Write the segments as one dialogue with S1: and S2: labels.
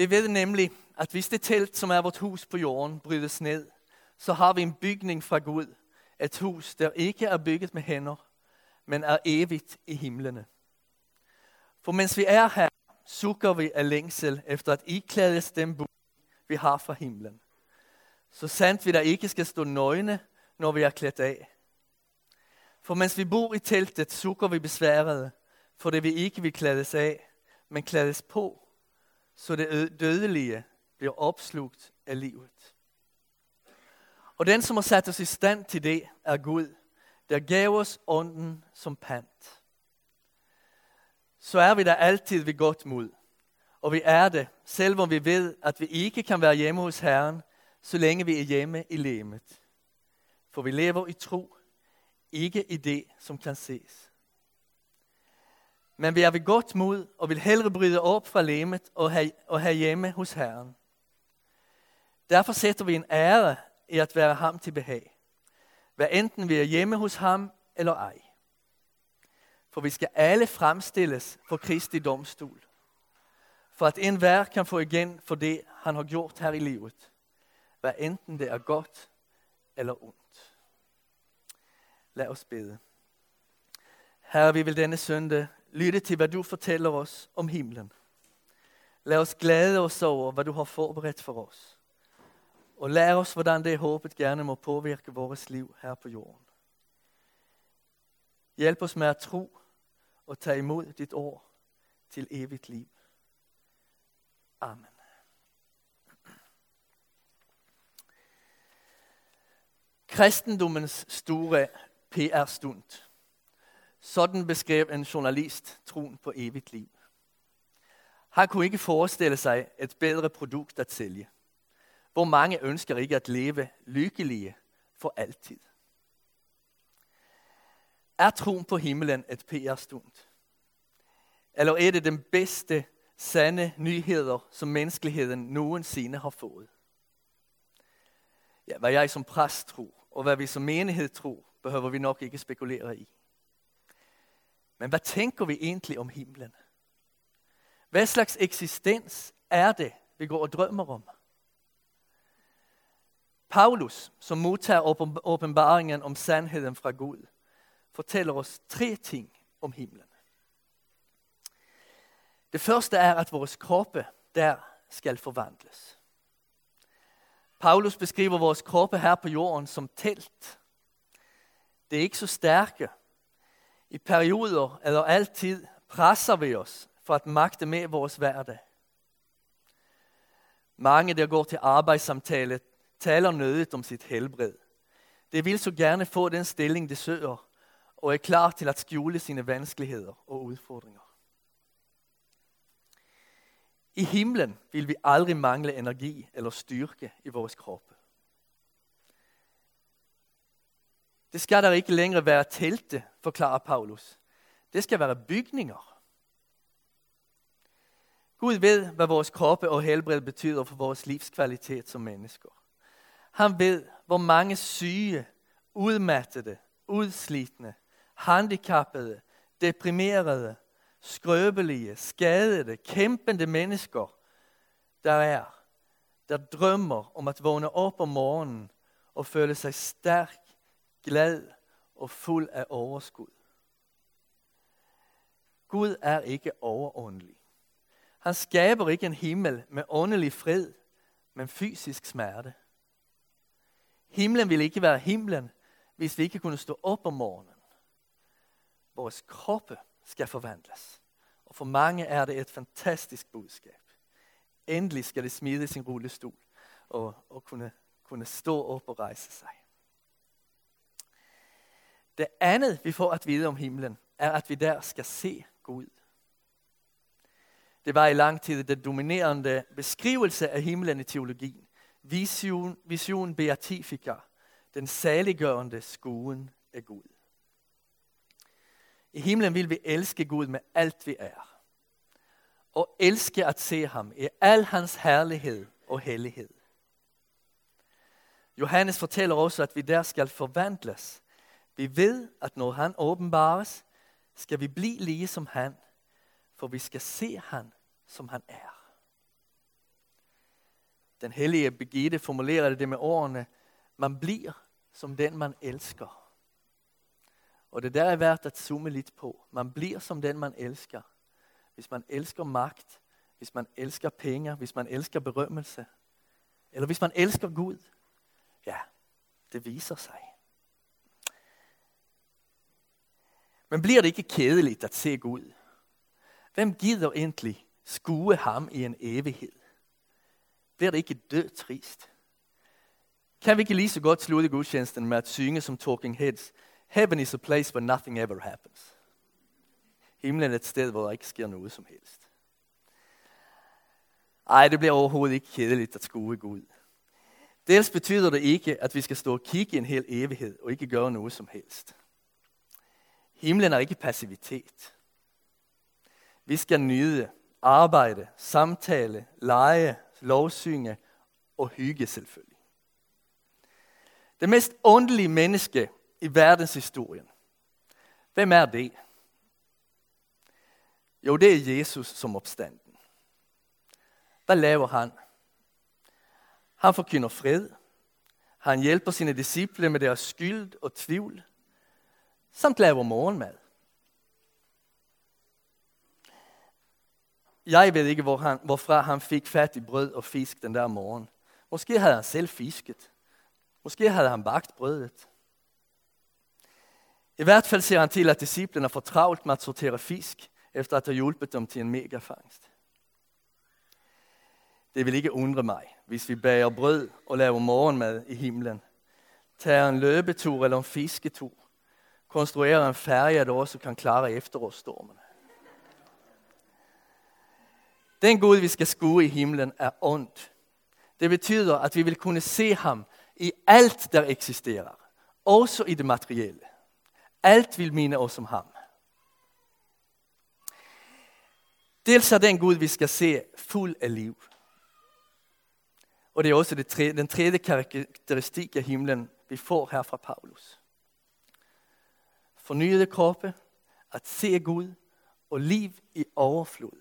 S1: Vi ved nemlig, at hvis det telt, som er vort hus på jorden, brydes ned, så har vi en bygning fra Gud. Et hus, der ikke er bygget med hænder, men er evigt i himlene. For mens vi er her, sukker vi af længsel efter at iklædes den bud, vi har fra himlen. Så sandt vi der ikke skal stå nøgne, når vi er klædt af. For mens vi bor i teltet, sukker vi besværede, for det vi ikke vil klædes af, men klædes på, så det dødelige bliver opslugt af livet. Og den, som har sat os i stand til det, er Gud, der gav os ånden som pant. Så er vi der altid ved godt mod. Og vi er det, selvom vi ved, at vi ikke kan være hjemme hos Herren, så længe vi er hjemme i lemet. For vi lever i tro, ikke i det, som kan ses. Men vi er ved godt mod og vil hellere bryde op fra lemet og have, og have hjemme hos Herren. Derfor sætter vi en ære i at være ham til behag. Hvad enten vi er hjemme hos ham eller ej. For vi skal alle fremstilles for Kristi domstol. For at enhver kan få igen for det, han har gjort her i livet. Hvad enten det er godt eller ondt. Lad os bede. Herre, vi vil denne søndag lytte til, hvad du fortæller os om himlen. Lad os glæde os over, hvad du har forberedt for os. Og lær os, hvordan det håbet gerne må påvirke vores liv her på jorden. Hjælp os med at tro og tage imod dit ord til evigt liv. Amen. Kristendommens store PR-stund. Sådan beskrev en journalist troen på evigt liv. Han kunne ikke forestille sig et bedre produkt at sælge. Hvor mange ønsker ikke at leve lykkelige for altid. Er troen på himlen et PR-stund? Eller er det den bedste, sande nyheder, som menneskeligheden nogensinde har fået? Ja, hvad jeg som præst tror, og hvad vi som menighed tror, behøver vi nok ikke spekulere i. Men hvad tænker vi egentlig om himlen? Hvad slags eksistens er det, vi går og drømmer om? Paulus, som modtager åbenbaringen om sandheden fra Gud, fortæller os tre ting om himlen. Det første er, at vores kroppe der skal forvandles. Paulus beskriver vores kroppe her på jorden som telt. Det er ikke så stærke. I perioder eller altid presser vi os for at magte med vores hverdag. Mange, der går til arbejdssamtale, taler nødigt om sit helbred. De vil så gerne få den stilling, de søger, og er klar til at skjule sine vanskeligheder og udfordringer. I himlen vil vi aldrig mangle energi eller styrke i vores krop. Det skal der ikke længere være telte, forklarer Paulus. Det skal være bygninger. Gud ved, hvad vores kroppe og helbred betyder for vores livskvalitet som mennesker. Han ved, hvor mange syge, udmattede, udslitne, handicappede, deprimerede, skrøbelige, skadede, kæmpende mennesker, der er, der drømmer om at vågne op om morgenen og føle sig stærk, glad og fuld af overskud. Gud er ikke overåndelig. Han skaber ikke en himmel med åndelig fred, men fysisk smerte. Himlen ville ikke være himlen, hvis vi ikke kunne stå op om morgenen. Vores kroppe skal forvandles. Og for mange er det et fantastisk budskab. Endelig skal det smide sin rullestol og, og kunne, kunne stå op og rejse sig. Det andet, vi får at vide om himlen, er, at vi der skal se Gud. Det var i lang tid den dominerende beskrivelse af himlen i teologien. Vision, vision beatifica, den saliggørende skuen af Gud. I himlen vil vi elske Gud med alt vi er. Og elske at se ham i al hans herlighed og hellighed. Johannes fortæller også, at vi der skal forvandles. Vi ved, at når han åbenbares, skal vi blive lige som han, for vi skal se han, som han er. Den hellige Begitte formulerede det med ordene, man bliver som den man elsker. Og det der er værd at zoome lidt på. Man bliver som den man elsker. Hvis man elsker magt, hvis man elsker penge, hvis man elsker berømmelse, eller hvis man elsker Gud, ja, det viser sig. Men bliver det ikke kedeligt at se Gud? Hvem gider egentlig skue ham i en evighed? Bliver det ikke død trist? Kan vi ikke lige så godt slutte gudstjenesten med at synge som Talking Heads? Heaven is a place where nothing ever happens. Himlen er et sted, hvor der ikke sker noget som helst. Ej, det bliver overhovedet ikke kedeligt at skue Gud. Dels betyder det ikke, at vi skal stå og kigge en hel evighed og ikke gøre noget som helst. Himlen er ikke passivitet. Vi skal nyde, arbejde, samtale, lege, lovsynge og hygge selvfølgelig. Det mest åndelige menneske i verdenshistorien. Hvem er det? Jo, det er Jesus som opstanden. Hvad laver han? Han forkynder fred. Han hjælper sine disciple med deres skyld og tvivl. Samt laver morgenmad. Jeg ved ikke, hvor han, hvorfra han fik fat i brød og fisk den der morgen. Måske havde han selv fisket. Måske havde han bagt brødet. I hvert fald ser han til, at disciplene får travlt med at sortere fisk, efter at have hjulpet dem til en megafangst. Det vil ikke undre mig, hvis vi bager brød og laver morgenmad i himlen, tager en løbetur eller en fisketur, konstruera en færge, der også kan klare efterårsstormen. Den Gud, vi skal skue i himlen, er ondt. Det betyder, at vi vil kunne se ham i alt, der eksisterer. Også i det materielle. Alt vil minde os om ham. Dels er den Gud, vi skal se, fuld af liv. Og det er også det tredje, den tredje karakteristik af himlen, vi får her fra Paulus. Fornyede kroppe, at se Gud og liv i overflod.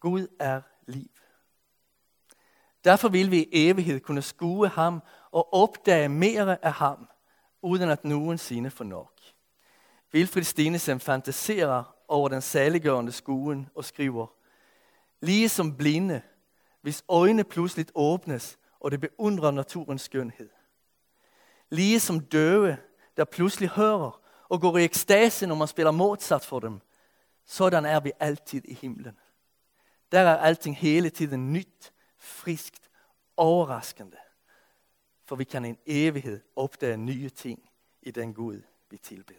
S1: Gud er liv. Derfor vil vi i evighed kunne skue ham og opdage mere af ham, uden at nogensinde få nok. Vilfrid Stinesen fantaserer over den saliggørende skuen og skriver, lige som blinde, hvis øjne pludselig åbnes, og det beundrer naturens skønhed. Lige som døve, der pludselig hører og går i ekstase, når man spiller Mozart for dem. Sådan er vi altid i himlen. Der er alting hele tiden nyt, friskt, overraskende. For vi kan i en evighed opdage nye ting i den Gud, vi tilbeder.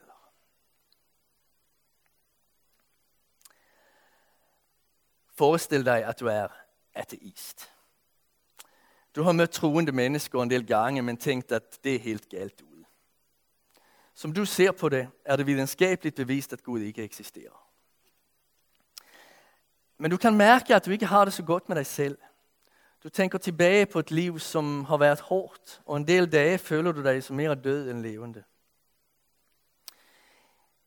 S1: Forestil dig, at du er ateist. Du har mødt troende mennesker en del gange, men tænkt, at det er helt galt ud. Som du ser på det, er det videnskabeligt bevist, at Gud ikke eksisterer. Men du kan mærke, at du ikke har det så godt med dig selv. Du tænker tilbage på et liv, som har været hårdt, og en del dage føler du dig som mere død end levende.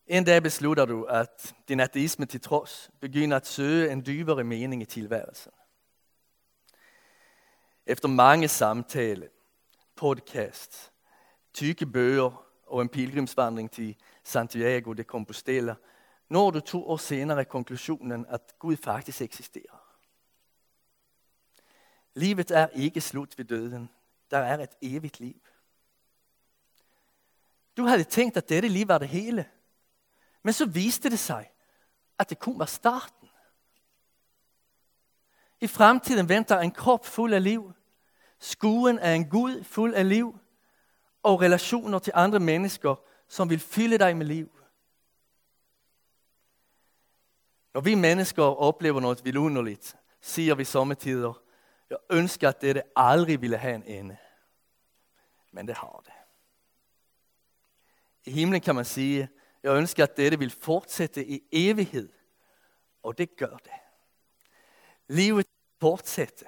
S1: En dag beslutter du, at din ateisme til trods begynder at søge en dybere mening i tilværelsen. Efter mange samtaler, podcast, tykke bøger og en pilgrimsvandring til Santiago de Compostela, når du to år senere konklusionen, at Gud faktisk eksisterer. Livet er ikke slut ved døden. Der er et evigt liv. Du havde tænkt, at dette liv var det hele. Men så viste det sig, at det kun var starten. I fremtiden venter en krop fuld af liv. Skuen er en Gud fuld af liv. Og relationer til andre mennesker, som vil fylde dig med liv. Når vi mennesker oplever noget vidunderligt, siger vi sommetider, jeg ønsker, at dette aldrig ville have en ende. Men det har det. I himlen kan man sige, jeg ønsker, at dette vil fortsætte i evighed. Og det gør det. Livet fortsætter.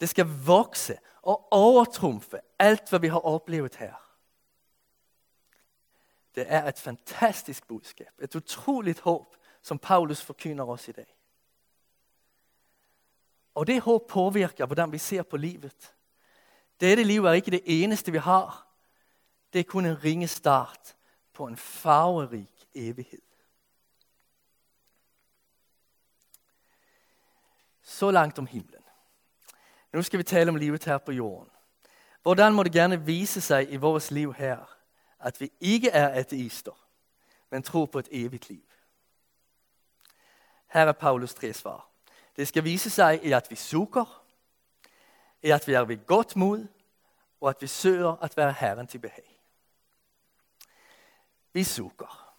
S1: Det skal vokse og overtrumfe alt, hvad vi har oplevet her. Det er et fantastisk budskab. Et utroligt håb, som Paulus forkynder os i dag. Og det håb påvirker, hvordan vi ser på livet. Dette liv er ikke det eneste, vi har. Det er kun en ringe start på en farverig evighed. Så langt om himlen. Nu skal vi tale om livet her på jorden. Hvordan må det gerne vise sig i vores liv her, at vi ikke er ateister, men tror på et evigt liv? Her er Paulus tre svar. Det skal vise sig i, at vi sukker, i at vi er ved godt mod, og at vi søger at være Herren til behag. Vi sukker.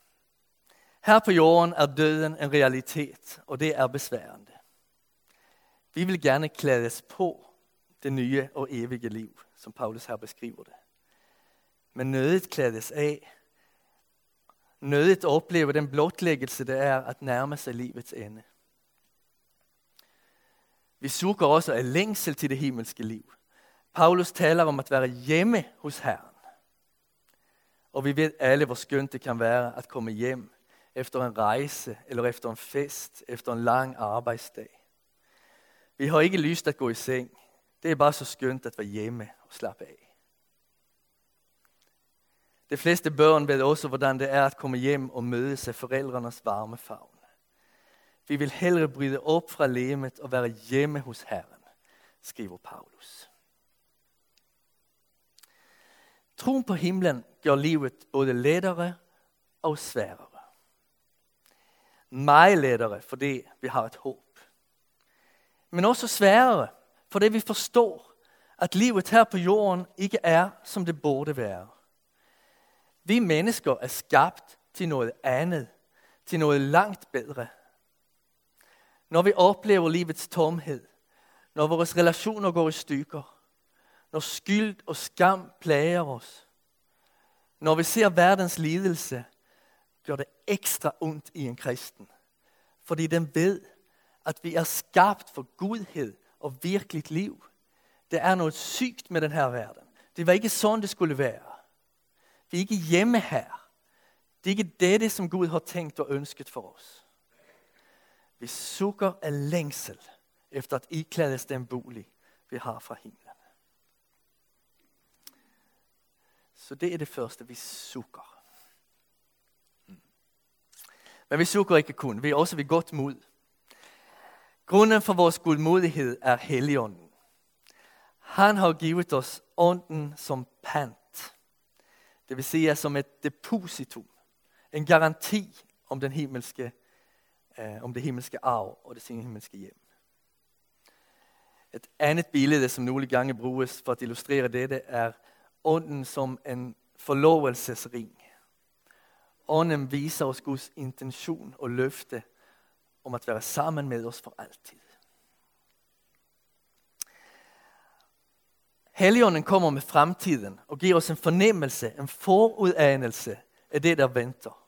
S1: Her på jorden er døden en realitet, og det er besværende. Vi vil gerne klædes på det nye og evige liv, som Paulus her beskriver det. Men nødigt klædes af. Nødigt opleve den blotlæggelse, det er at nærme sig livets ende. Vi suger også af længsel til det himmelske liv. Paulus taler om at være hjemme hos Herren. Og vi ved alle, hvor skønt det kan være at komme hjem efter en rejse, eller efter en fest, efter en lang arbejdsdag. Vi har ikke lyst at gå i seng. Det er bare så skønt at være hjemme og slappe af. De fleste børn ved også, hvordan det er at komme hjem og møde sig forældrenes varme favn. Vi vil hellere bryde op fra lemet og være hjemme hos Herren, skriver Paulus. Troen på himlen gør livet både lettere og sværere. Meget lettere, fordi vi har et håb. Men også sværere, fordi vi forstår, at livet her på jorden ikke er, som det burde være. Vi mennesker er skabt til noget andet, til noget langt bedre. Når vi oplever livets tomhed, når vores relationer går i stykker, når skyld og skam plager os, når vi ser verdens lidelse, gør det ekstra ondt i en kristen. Fordi den ved, at vi er skabt for godhed og virkeligt liv. Det er noget sygt med den her verden. Det var ikke sådan, det skulle være. Vi er ikke hjemme her. Det er ikke det, som Gud har tænkt og ønsket for os. Vi sukker af længsel efter at iklædes den bolig, vi har fra himlen. Så det er det første, vi sukker. Hmm. Men vi sukker ikke kun, vi er også ved godt mod. Grunden for vores godmodighed er Helligånden. Han har givet os ånden som pant. Det vil sige som et depositum. En garanti om, den himmelske, eh, om det himmelske arv og det himmelske hjem. Et andet billede, som nogle gange bruges for at illustrere dette, er ånden som en forlovelsesring. Ånden viser os Guds intention og løfte om at være sammen med os for altid. Helligånden kommer med fremtiden og giver os en fornemmelse, en forudanelse af det, der venter.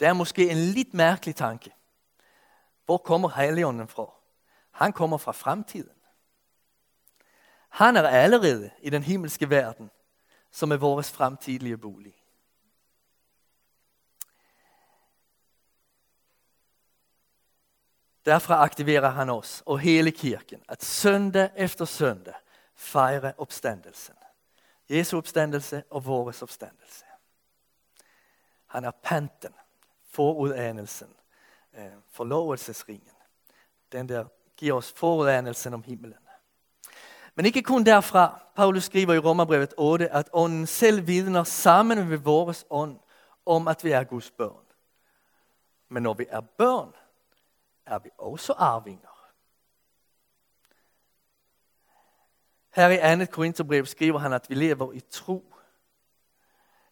S1: Det er måske en lidt mærkelig tanke. Hvor kommer Helligånden fra? Han kommer fra fremtiden. Han er allerede i den himmelske verden, som er vores fremtidige bolig. Derfor aktiverer han os og hele kirken at søndag efter søndag fejre opstandelsen. Jesu opstandelse og vores opstandelse. Han er panten, forudanelsen, eh, forlovelsesringen. Den der giver os forudanelsen om himlen. Men ikke kun derfra. Paulus skriver i Romerbrevet 8, at ånden selv vidner sammen med vores ånd om, at vi er Guds børn. Men når vi er børn, er vi også arvinger. Her i 2. Korintherbrev skriver han, at vi lever i tro.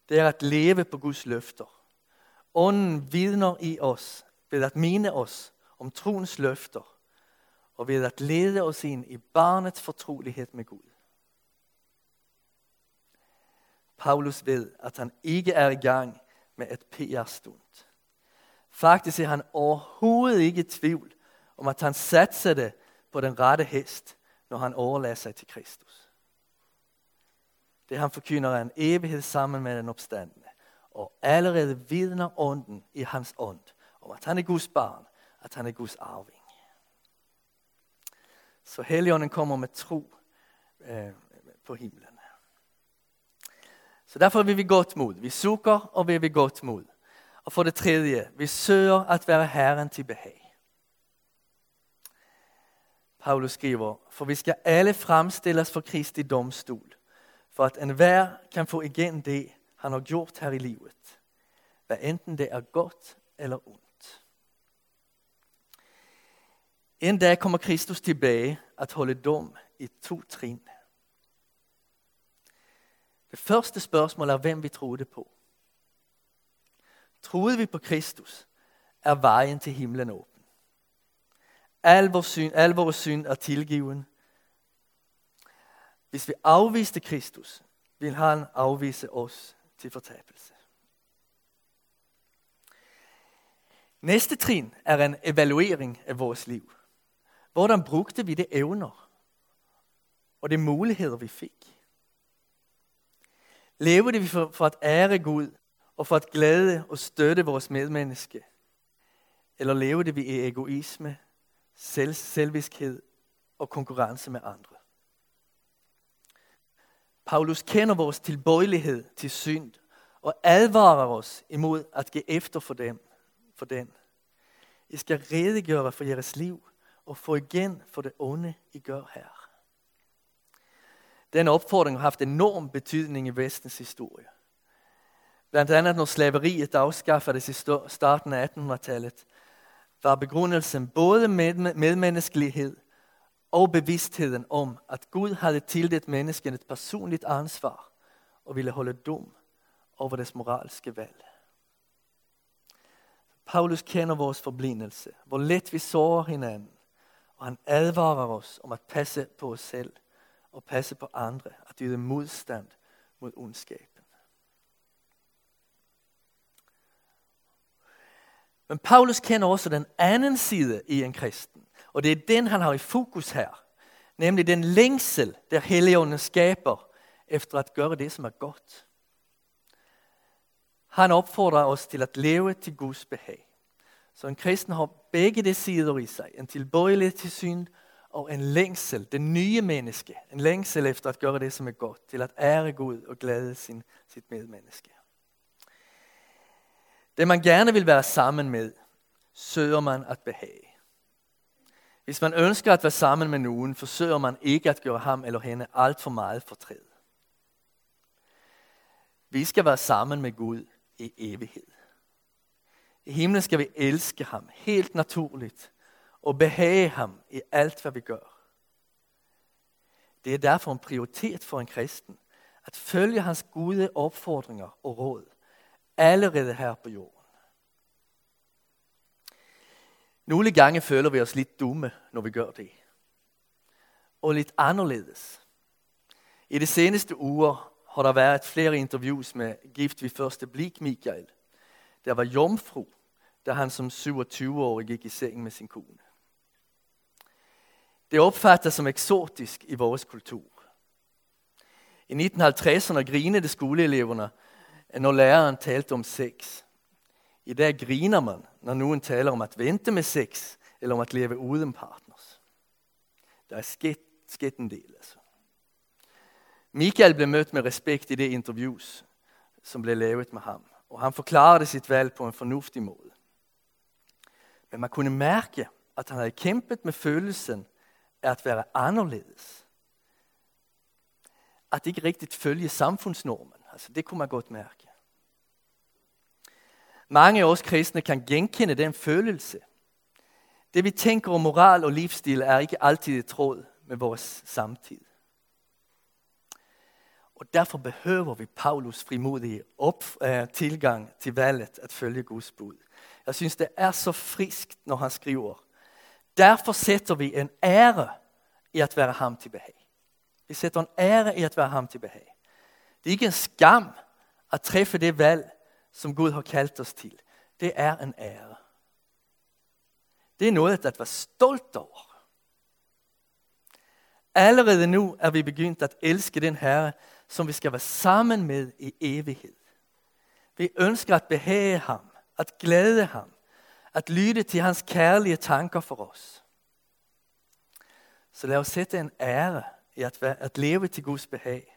S1: Det er at leve på Guds løfter. Ånden vidner i os ved at mine os om troens løfter og ved at lede os ind i barnets fortrolighed med Gud. Paulus ved, at han ikke er i gang med et PR-stund. Faktisk er han overhovedet ikke i tvivl om, at han satser det på den rette hest, når han overlader sig til Kristus. Det han forkynder er en evighed sammen med den opstandende, og allerede vidner ånden i hans ånd om, at han er Guds barn, at han er Guds arving. Så Helligånden kommer med tro eh, på himlen. Så derfor vil vi godt mod. Vi sukker og vi vil godt mod. Og for det tredje, vi søger at være Herren til behag. Paulus skriver, for vi skal alle fremstilles for Kristi domstol, for at enhver kan få igen det, han har gjort her i livet, hvad enten det er godt eller ondt. En dag kommer Kristus tilbage at holde dom i to trin. Det første spørgsmål er, hvem vi troede på. Troede vi på Kristus, er vejen til himlen åben. Al vores synd, al vores synd er tilgiven. Hvis vi afviste Kristus, vil han afvise os til fortabelse. Næste trin er en evaluering af vores liv. Hvordan brugte vi det evner og de muligheder, vi fik? Levede vi for, for at ære Gud og for at glæde og støtte vores medmenneske? Eller levede vi i egoisme, selv, selviskhed og konkurrence med andre? Paulus kender vores tilbøjelighed til synd og advarer os imod at give efter for, dem, for den. I skal redegøre for jeres liv og få igen for det onde, I gør her. Den opfordring har haft enorm betydning i vestens historie. Blandt andet når slaveriet afskaffedes i starten af 1800-tallet, var begrundelsen både med medmenneskelighed og bevidstheden om, at Gud havde tildelt mennesken et personligt ansvar og ville holde dom over deres moralske valg. Paulus kender vores forblindelse, hvor let vi sårer hinanden, og han advarer os om at passe på os selv og passe på andre, at yde modstand mod ondskab. Men Paulus kender også den anden side i en kristen, og det er den, han har i fokus her. Nemlig den længsel, der Helligånden skaber efter at gøre det, som er godt. Han opfordrer os til at leve til Guds behag. Så en kristen har begge de sider i sig. En tilbøjelighed til synd og en længsel, den nye menneske. En længsel efter at gøre det, som er godt. Til at ære Gud og glæde sin, sit medmenneske. Det man gerne vil være sammen med, søger man at behage. Hvis man ønsker at være sammen med nogen, forsøger man ikke at gøre ham eller hende alt for meget fortræd. Vi skal være sammen med Gud i evighed. I himlen skal vi elske ham helt naturligt og behage ham i alt, hvad vi gør. Det er derfor en prioritet for en kristen at følge hans gode opfordringer og råd allerede her på jorden. Nogle gange føler vi os lidt dumme, når vi gør det. Og lidt anderledes. I de seneste uger har der været flere interviews med gift ved første blik Michael. Der var jomfru, da han som 27-årig gik i seng med sin kone. Det opfattes som eksotisk i vores kultur. I 1950'erne grinede skoleeleverne, når læreren talte om sex. I dag griner man, når nogen taler om at vente med sex, eller om at leve uden partners. Der er sket, sket en del. Altså. Michael blev mødt med respekt i det interviews, som blev lavet med ham. Og han forklarede sit valg på en fornuftig måde. Men man kunne mærke, at han havde kæmpet med følelsen af at være anderledes. At ikke rigtigt følge samfundsnormen. Altså, det kunne man godt mærke. Mange af os kristne kan genkende den følelse. Det vi tænker om moral og livsstil er ikke altid i tråd med vores samtid. Og derfor behøver vi Paulus frimodige op, uh, tilgang til valget at følge Guds bud. Jeg synes, det er så friskt, når han skriver. Derfor sætter vi en ære i at være ham til behag. Vi sætter en ære i at være ham til behag. Det er ikke en skam at træffe det valg, som Gud har kaldt os til. Det er en ære. Det er noget at være stolt over. Allerede nu er vi begyndt at elske den Herre, som vi skal være sammen med i evighed. Vi ønsker at behage ham, at glæde ham, at lytte til hans kærlige tanker for os. Så lad os sætte en ære i at, være, at leve til Guds behag.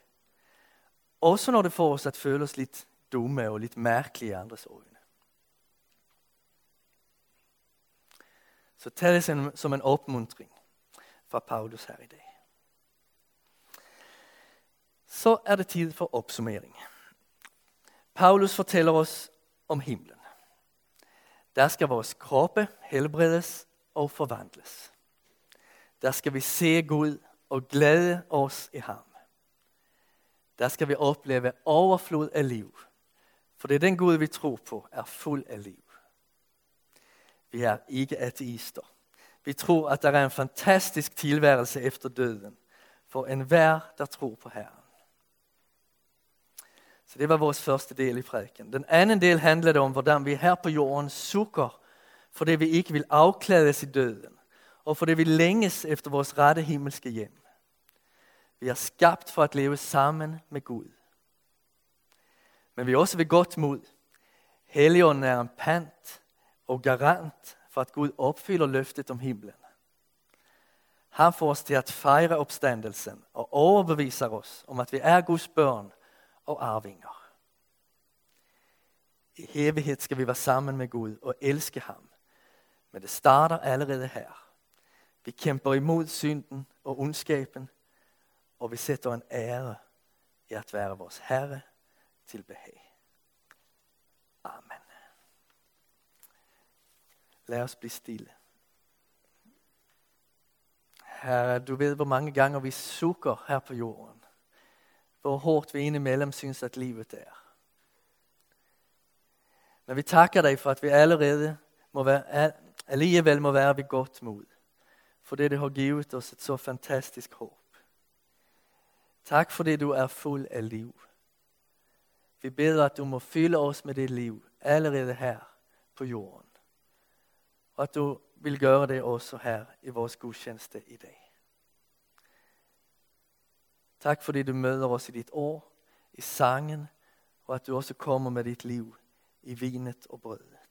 S1: Også når det får os at føle os lidt dumme og lidt mærkelige i andres øjne. Så tag det som, som en opmuntring fra Paulus her i dag. Så er det tid for opsummering. Paulus fortæller os om himlen. Der skal vores kroppe helbredes og forvandles. Der skal vi se Gud og glæde os i ham. Der skal vi opleve overflod af liv. For det er den Gud, vi tror på, er fuld af liv. Vi er ikke ateister. Vi tror, at der er en fantastisk tilværelse efter døden for enhver, der tror på Herren. Så det var vores første del i prædiken. Den anden del handlede om, hvordan vi her på jorden sukker, for det vi ikke vil afklædes i døden, og for det vi længes efter vores rette himmelske hjem. Vi er skabt for at leve sammen med Gud. Men vi er også ved godt mod. Helligånden er en pant og garant for at Gud opfylder løftet om himlen. Han får os til at fejre opstændelsen og overbeviser os om at vi er Guds børn og arvinger. I evighed skal vi være sammen med Gud og elske ham. Men det starter allerede her. Vi kæmper imod synden og ondskaben, og vi sætter en ære i at være vores Herre til behag. Amen. Lad os blive stille. Herre, du ved, hvor mange gange vi sukker her på jorden. Hvor hårdt vi indimellem synes, at livet er. Men vi takker dig for, at vi allerede må være, alligevel må være ved godt mod. For det, det har givet os et så fantastisk håb. Tak fordi det, du er fuld af liv. Vi beder, at du må fylde os med det liv allerede her på jorden. Og at du vil gøre det også her i vores gudstjeneste i dag. Tak fordi du møder os i dit år, i sangen, og at du også kommer med dit liv i vinet og brødet.